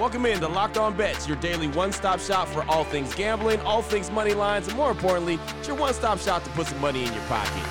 Welcome in to Locked On Bets, your daily one stop shop for all things gambling, all things money lines, and more importantly, it's your one stop shop to put some money in your pocket.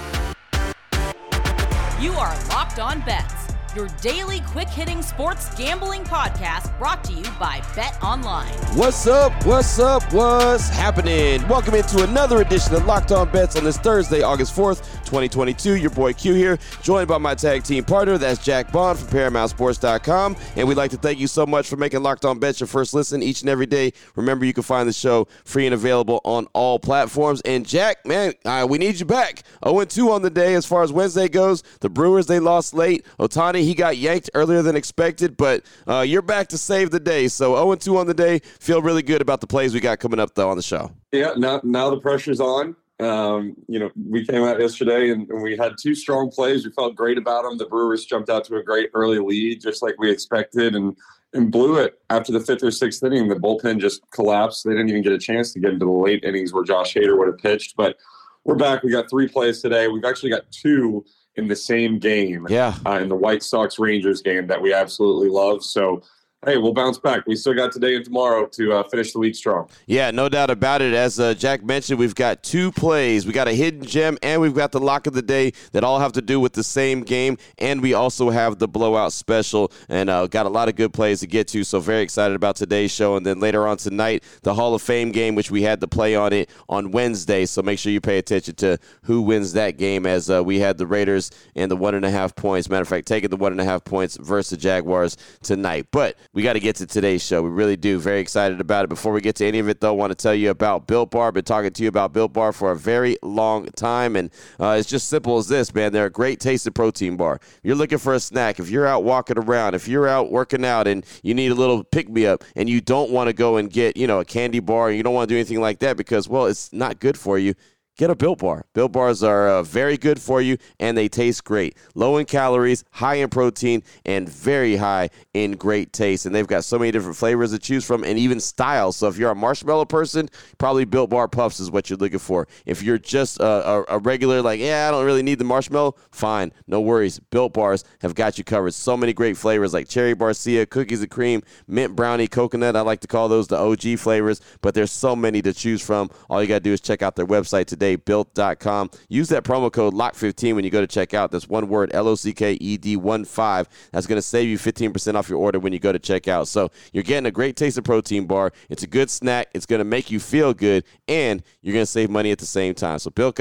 You are Locked On Bets your daily quick hitting sports gambling podcast brought to you by BetOnline. What's up? What's up? What's happening? Welcome into another edition of Locked On Bets on this Thursday, August 4th, 2022. Your boy Q here, joined by my tag team partner, that's Jack Bond from ParamountSports.com. And we'd like to thank you so much for making Locked On Bets your first listen each and every day. Remember, you can find the show free and available on all platforms. And Jack, man, uh, we need you back. 0 2 on the day as far as Wednesday goes. The Brewers, they lost late. Ohtani, he got yanked earlier than expected, but uh, you're back to save the day. So 0 2 on the day. Feel really good about the plays we got coming up, though, on the show. Yeah, now, now the pressure's on. Um, you know, we came out yesterday and, and, we had two strong plays. We felt great about them. The Brewers jumped out to a great early lead, just like we expected, and and blew it after the fifth or sixth inning. The bullpen just collapsed. They didn't even get a chance to get into the late innings where Josh Hader would have pitched. But we're back. We got three plays today. We've actually got two in the same game. Yeah. Uh, in the White Sox Rangers game that we absolutely love. So hey, we'll bounce back. We still got today and tomorrow to uh, finish the week strong. Yeah, no doubt about it. As uh, Jack mentioned, we've got two plays. We got a hidden gem, and we've got the lock of the day that all have to do with the same game. And we also have the blowout special, and uh, got a lot of good plays to get to. So very excited about today's show. And then later on tonight, the Hall of Fame game, which we had to play on it on Wednesday. So make sure you pay attention to who wins that game. As uh, we had the Raiders and the one and a half points. Matter of fact, taking the one and a half points versus the Jaguars tonight. But we got to get to today's show. We really do. Very excited about it. Before we get to any of it, though, I want to tell you about Built Bar. I've been talking to you about Built Bar for a very long time, and uh, it's just simple as this, man. They're a great tasted protein bar. You're looking for a snack, if you're out walking around, if you're out working out and you need a little pick me up, and you don't want to go and get, you know, a candy bar, you don't want to do anything like that because, well, it's not good for you get a Built Bar. Built Bars are uh, very good for you and they taste great. Low in calories, high in protein, and very high in great taste. And they've got so many different flavors to choose from and even styles. So if you're a marshmallow person, probably Built Bar Puffs is what you're looking for. If you're just a, a, a regular, like, yeah, I don't really need the marshmallow, fine. No worries. Built Bars have got you covered. So many great flavors like cherry barcia, cookies and cream, mint brownie, coconut. I like to call those the OG flavors, but there's so many to choose from. All you got to do is check out their website today built.com. Use that promo code LOCKED15 when you go to check out. That's one word, L O C K E D 1 5. That's going to save you 15% off your order when you go to check out. So you're getting a great taste of protein bar. It's a good snack. It's going to make you feel good, and you're going to save money at the same time. So built,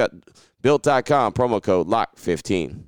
built.com, promo code LOCKED15.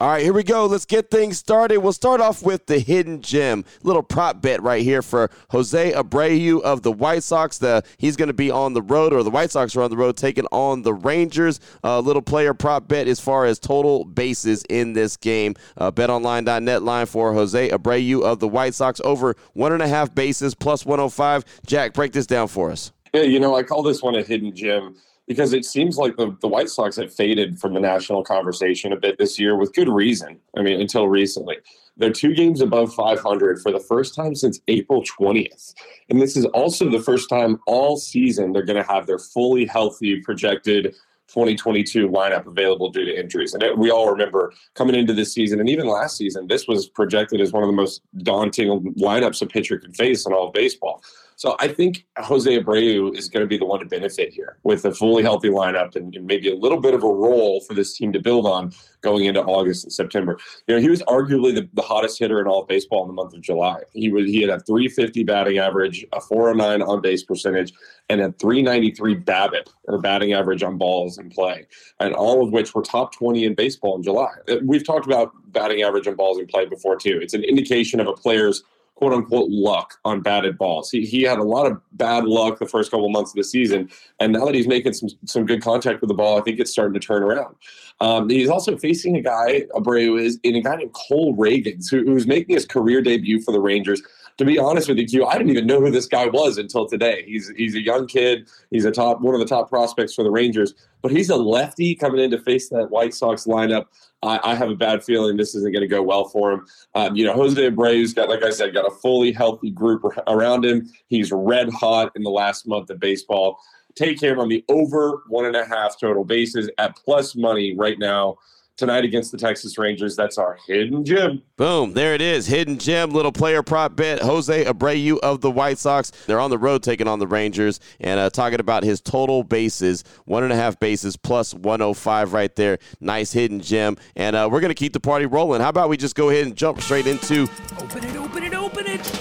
All right, here we go. Let's get things started. We'll start off with the hidden gem. Little prop bet right here for Jose Abreu of the White Sox. The he's going to be on the road, or the White Sox are on the road, taking on the Rangers. A uh, little player prop bet as far as total bases in this game. Uh, BetOnline.net line for Jose Abreu of the White Sox over one and a half bases plus 105. Jack, break this down for us. Yeah, you know, I call this one a hidden gem because it seems like the, the White Sox have faded from the national conversation a bit this year with good reason. I mean, until recently. They're two games above 500 for the first time since April 20th. And this is also the first time all season they're going to have their fully healthy projected 2022 lineup available due to injuries. And it, we all remember coming into this season and even last season, this was projected as one of the most daunting lineups a pitcher could face in all of baseball. So I think Jose Abreu is going to be the one to benefit here with a fully healthy lineup and, maybe a little bit of a role for this team to build on going into August and September. You know, he was arguably the, the hottest hitter in all of baseball in the month of July. He was he had a 350 batting average, a 409 on base percentage, and a 393 BABIP or batting average on balls in play, and all of which were top 20 in baseball in July. We've talked about batting average on balls in play before too. It's an indication of a player's quote unquote luck on batted balls. He, he had a lot of bad luck the first couple months of the season, and now that he's making some some good contact with the ball, I think it's starting to turn around. Um, he's also facing a guy, Abreu is, in a guy named Cole Ragans, who, who's making his career debut for the Rangers. To be honest with you, Q, I didn't even know who this guy was until today. He's he's a young kid. He's a top one of the top prospects for the Rangers, but he's a lefty coming in to face that White Sox lineup. I, I have a bad feeling this isn't going to go well for him. Um, you know, Jose Abreu's got, like I said, got a fully healthy group around him. He's red hot in the last month of baseball. Take him on the over one and a half total bases at plus money right now tonight against the Texas Rangers. That's our hidden gem. Boom. There it is. Hidden gem, little player prop bet. Jose Abreu of the White Sox. They're on the road taking on the Rangers and uh, talking about his total bases, one and a half bases plus 105 right there. Nice hidden gem. And uh, we're going to keep the party rolling. How about we just go ahead and jump straight into. Open it, open it, open it.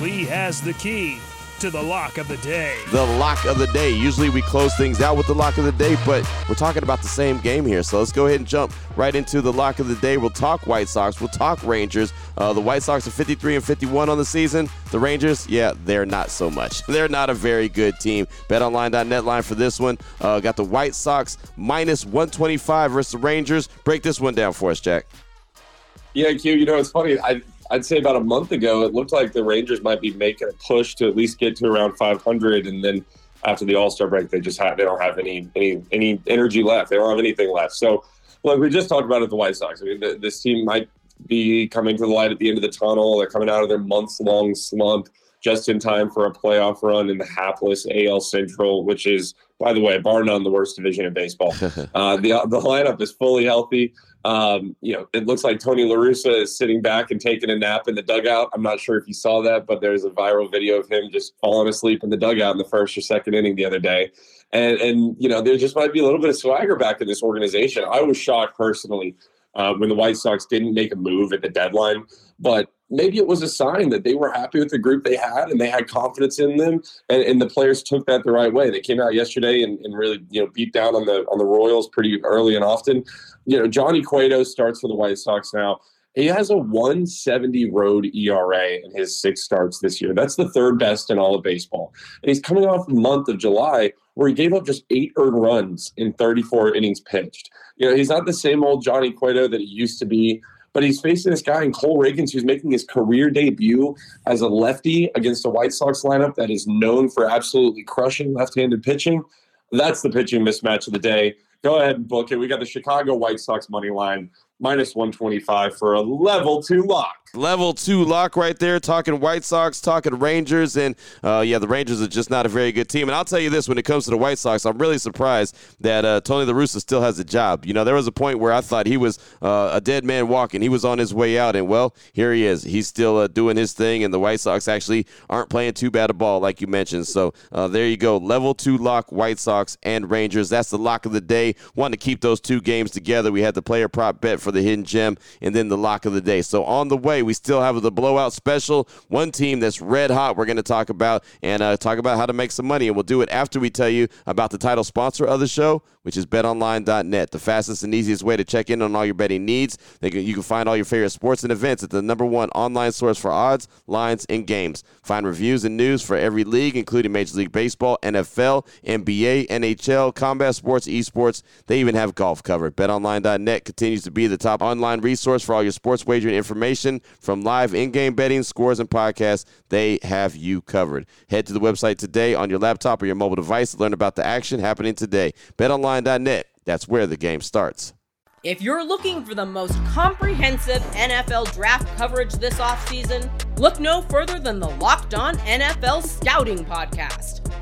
Lee has the key to the lock of the day. The lock of the day. Usually we close things out with the lock of the day, but we're talking about the same game here. So let's go ahead and jump right into the lock of the day. We'll talk White Sox. We'll talk Rangers. Uh, the White Sox are 53 and 51 on the season. The Rangers, yeah, they're not so much. They're not a very good team. BetOnline.net line for this one. Uh, got the White Sox minus 125 versus the Rangers. Break this one down for us, Jack. Yeah, Q. You know, it's funny. I I'd say about a month ago, it looked like the Rangers might be making a push to at least get to around 500, and then after the All Star break, they just have they don't have any any any energy left. They don't have anything left. So, look, we just talked about it. The White Sox. I mean, the, this team might be coming to the light at the end of the tunnel. They're coming out of their months long slump just in time for a playoff run in the hapless AL Central, which is, by the way, bar none, the worst division in baseball. uh, the the lineup is fully healthy. Um, you know, it looks like Tony La Russa is sitting back and taking a nap in the dugout. I'm not sure if you saw that, but there's a viral video of him just falling asleep in the dugout in the first or second inning the other day. And, and you know, there just might be a little bit of swagger back in this organization. I was shocked personally uh, when the White Sox didn't make a move at the deadline, but maybe it was a sign that they were happy with the group they had and they had confidence in them and, and the players took that the right way they came out yesterday and, and, really you know beat down on the on the royals pretty early and often you know johnny cueto starts for the white sox now he has a 170 road ERA in his six starts this year. That's the third best in all of baseball. And he's coming off the month of July where he gave up just eight earned runs in 34 innings pitched. You know, he's not the same old Johnny Cueto that he used to be but he's facing this guy in Cole Ragans who's making his career debut as a lefty against a White Sox lineup that is known for absolutely crushing left-handed pitching. That's the pitching mismatch of the day. Go ahead and book it. We got the Chicago White Sox money line minus 125 for a level two lock. Level two lock right there. Talking White Sox, talking Rangers, and uh, yeah, the Rangers are just not a very good team. And I'll tell you this: when it comes to the White Sox, I'm really surprised that uh, Tony La Russa still has a job. You know, there was a point where I thought he was uh, a dead man walking. He was on his way out, and well, here he is. He's still uh, doing his thing, and the White Sox actually aren't playing too bad a ball, like you mentioned. So uh, there you go, level two lock, White Sox and Rangers. That's the lock of the day. Wanted to keep those two games together. We had the player prop bet for the hidden gem, and then the lock of the day. So on the way, we still have the blowout special. One team that's red hot we're going to talk about and uh, talk about how to make some money. And we'll do it after we tell you about the title sponsor of the show, which is betonline.net, the fastest and easiest way to check in on all your betting needs. You can find all your favorite sports and events at the number one online source for odds, lines, and games. Find reviews and news for every league, including Major League Baseball, NFL, NBA, NHL, combat sports, esports. They even have golf covered. BetOnline.net continues to be the top online resource for all your sports wagering information from live in-game betting, scores, and podcasts. They have you covered. Head to the website today on your laptop or your mobile device to learn about the action happening today. Betonline.net. That's where the game starts. If you're looking for the most comprehensive NFL draft coverage this offseason, look no further than the Locked On NFL Scouting Podcast.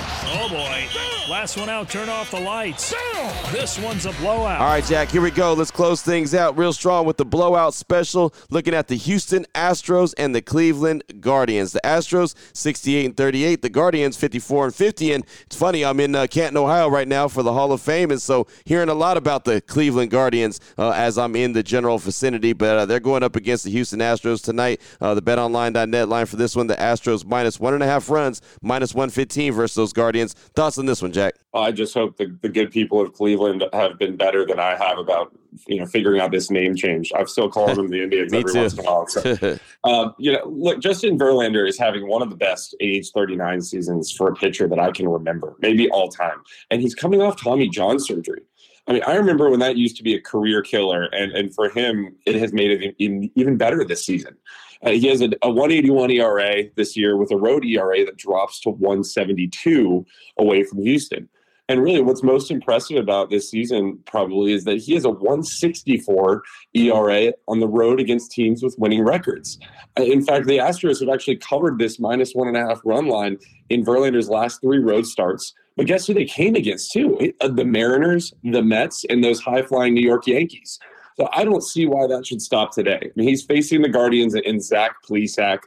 Oh boy. Last one out, turn off the lights. This one's a blowout. All right, Jack, here we go. Let's close things out real strong with the blowout special, looking at the Houston Astros and the Cleveland Guardians. The Astros 68 and 38, the Guardians 54 and 50. And it's funny, I'm in uh, Canton, Ohio right now for the Hall of Fame, and so hearing a lot about the Cleveland Guardians uh, as I'm in the general vicinity. But uh, they're going up against the Houston Astros tonight. Uh, the BetOnline.net line for this one: the Astros minus one and a half runs, minus 115 versus those Guardians. Thoughts on this one, Jack? I just hope the, the good people of Cleveland have been better than I have about you know figuring out this name change. I've still called them the Indians every too. once in a while. So, um, you know, look, Justin Verlander is having one of the best age 39 seasons for a pitcher that I can remember, maybe all time, and he's coming off Tommy John surgery. I mean, I remember when that used to be a career killer, and and for him, it has made it even better this season. Uh, he has a, a 181 ERA this year with a road ERA that drops to 172 away from Houston. And really, what's most impressive about this season probably is that he has a 164 ERA on the road against teams with winning records. Uh, In fact, the Astros have actually covered this minus one and a half run line in Verlander's last three road starts. But guess who they came against too? Uh, the Mariners, the Mets, and those high flying New York Yankees. So I don't see why that should stop today. I mean, he's facing the Guardians and Zach Plesac.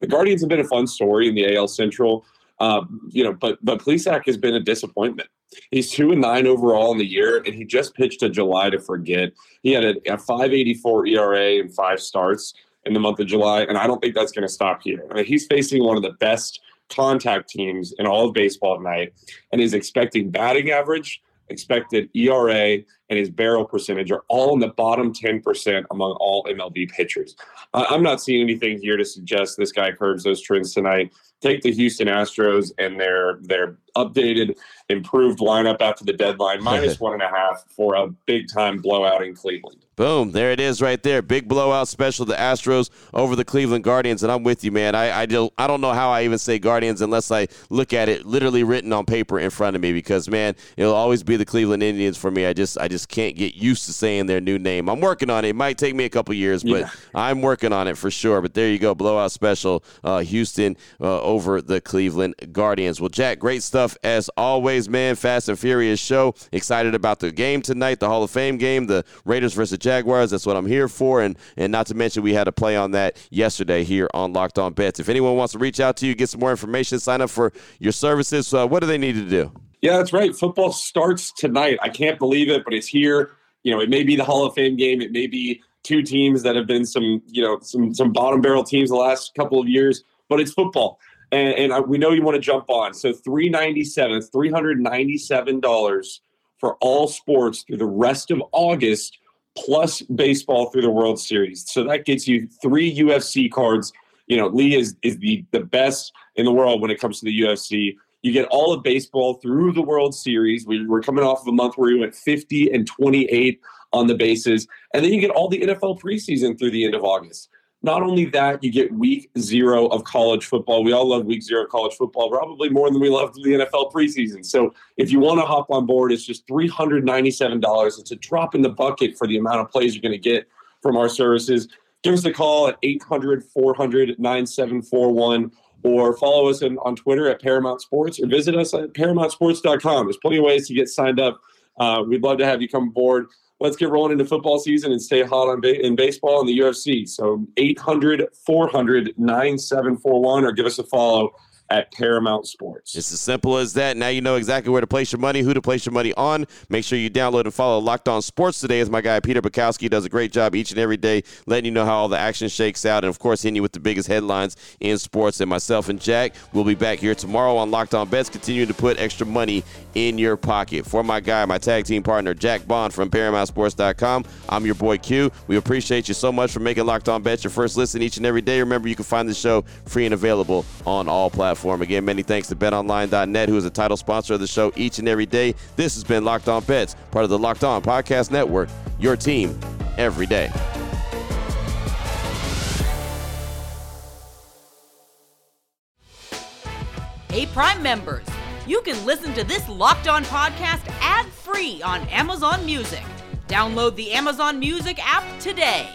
The Guardians have been a fun story in the AL Central, uh, you know, but but Plesac has been a disappointment. He's two and nine overall in the year, and he just pitched a July to forget. He had a, a 5.84 ERA and five starts in the month of July, and I don't think that's going to stop here. I mean, he's facing one of the best contact teams in all of baseball tonight, and is expecting batting average, expected ERA, and his barrel percentage are all in the bottom 10% among all MLB pitchers. I'm not seeing anything here to suggest this guy curbs those trends tonight. Take the Houston Astros and their their updated, improved lineup after the deadline, minus one and a half for a big time blowout in Cleveland. Boom, there it is right there. Big blowout special, the Astros over the Cleveland Guardians. And I'm with you, man. I, I, don't, I don't know how I even say Guardians unless I look at it literally written on paper in front of me because, man, it'll always be the Cleveland Indians for me. I just I just can't get used to saying their new name. I'm working on it. It might take me a couple years, but Yeah. I'm working on it for sure. But there you go, blowout special, uh, Houston uh, over the Cleveland Guardians. Well, Jack, great stuff as always, man. Fast and Furious show. Excited about the game tonight, the Hall of Fame game, the Raiders versus Jaguars. That's what I'm here for. And and not to mention we had a play on that yesterday here on Locked On Bets. If anyone wants to reach out to you, get some more information, sign up for your services. Uh, what do they need to do? Yeah, that's right. Football starts tonight. I can't believe it, but it's here. You know, it may be the Hall of Fame game. It may be two teams that have been some, you know, some some bottom barrel teams the last couple of years, but it's football, and, and I, we know you want to jump on. So three ninety seven, three hundred ninety seven dollars for all sports through the rest of August, plus baseball through the World Series. So that gets you three UFC cards. You know, Lee is is the the best in the world when it comes to the UFC. You get all of baseball through the World Series. We, we're coming off of a month where we went 50 and 28 on the bases. And then you get all the NFL preseason through the end of August. Not only that, you get week zero of college football. We all love week zero of college football, probably more than we love the NFL preseason. So if you want to hop on board, it's just $397. It's a drop in the bucket for the amount of plays you're going to get from our services. Give us a call at 800 400 9741 or follow us in, on Twitter at Paramount Sports or visit us at ParamountSports.com. There's plenty of ways to get signed up. Uh, we'd love to have you come aboard. Let's get rolling into football season and stay hot on ba- in baseball and the UFC. So 800 400 9741 or give us a follow at Paramount Sports. It's as simple as that. Now you know exactly where to place your money, who to place your money on. Make sure you download and follow Locked On Sports today as my guy Peter Bukowski does a great job each and every day letting you know how all the action shakes out and of course hitting you with the biggest headlines in sports. And myself and Jack will be back here tomorrow on Locked On Bets, continuing to put extra money in your pocket. For my guy, my tag team partner, Jack Bond from ParamountSports.com, I'm your boy Q. We appreciate you so much for making Locked On Bets your first listen each and every day. Remember, you can find the show free and available on all platforms. Uniform. Again, many thanks to betonline.net, who is the title sponsor of the show each and every day. This has been Locked On Bets, part of the Locked On Podcast Network, your team every day. Hey, Prime members, you can listen to this Locked On podcast ad free on Amazon Music. Download the Amazon Music app today.